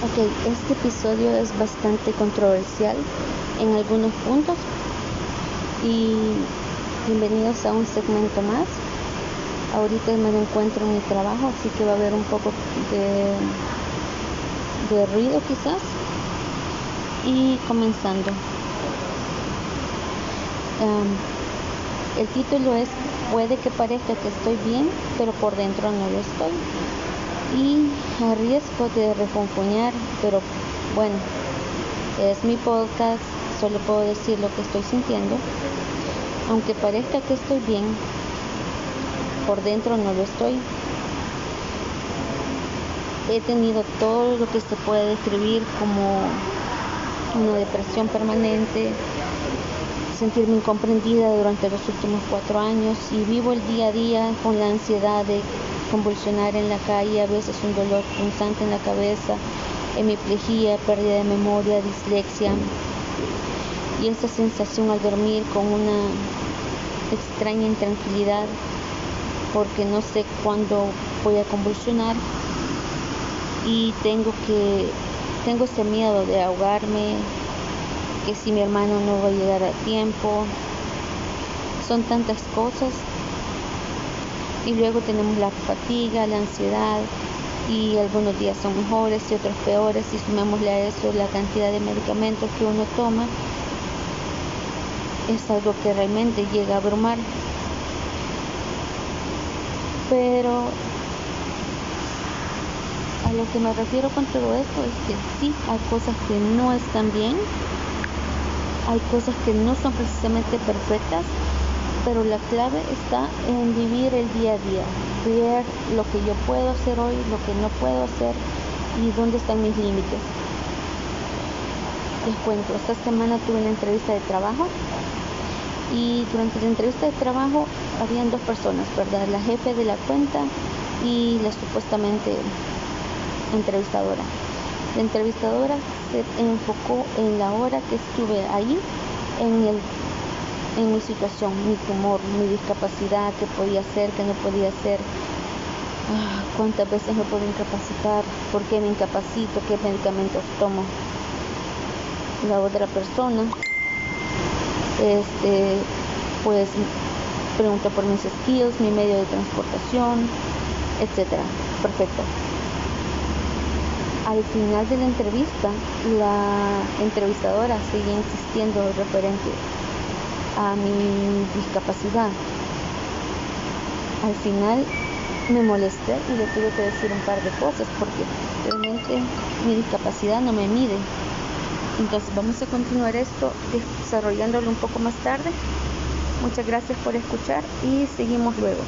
Ok, este episodio es bastante controversial en algunos puntos y bienvenidos a un segmento más. Ahorita me encuentro en mi trabajo, así que va a haber un poco de, de ruido quizás. Y comenzando. el título es Puede que parezca que estoy bien, pero por dentro no lo estoy y a riesgo de refunfuñar, pero bueno, es mi podcast, solo puedo decir lo que estoy sintiendo. Aunque parezca que estoy bien, por dentro no lo estoy. He tenido todo lo que se puede describir como una depresión permanente, sentirme incomprendida durante los últimos cuatro años y vivo el día a día con la ansiedad de convulsionar en la calle, a veces un dolor punzante en la cabeza, hemiplegia, pérdida de memoria, dislexia. Y esa sensación al dormir con una extraña intranquilidad porque no sé cuándo voy a convulsionar. Y tengo que tengo ese miedo de ahogarme que si mi hermano no va a llegar a tiempo. Son tantas cosas y luego tenemos la fatiga, la ansiedad y algunos días son mejores y otros peores. Y sumémosle a eso la cantidad de medicamentos que uno toma es algo que realmente llega a abrumar. Pero a lo que me refiero con todo esto es que sí hay cosas que no están bien hay cosas que no son precisamente perfectas pero la clave está en vivir el día a día, ver lo que yo puedo hacer hoy, lo que no puedo hacer y dónde están mis límites. Les cuento, esta semana tuve una entrevista de trabajo y durante la entrevista de trabajo habían dos personas, ¿verdad? La jefe de la cuenta y la supuestamente entrevistadora. La entrevistadora se enfocó en la hora que estuve ahí, en el en mi situación, mi tumor, mi discapacidad, qué podía hacer, qué no podía hacer, ah, cuántas veces me puedo incapacitar, por qué me incapacito, qué medicamentos tomo. La otra persona, este, pues pregunta por mis skills, mi medio de transportación, etcétera. Perfecto. Al final de la entrevista, la entrevistadora sigue insistiendo referente a mi discapacidad. Al final me molesté y le tuve que decir un par de cosas porque realmente mi discapacidad no me mide. Entonces vamos a continuar esto desarrollándolo un poco más tarde. Muchas gracias por escuchar y seguimos luego.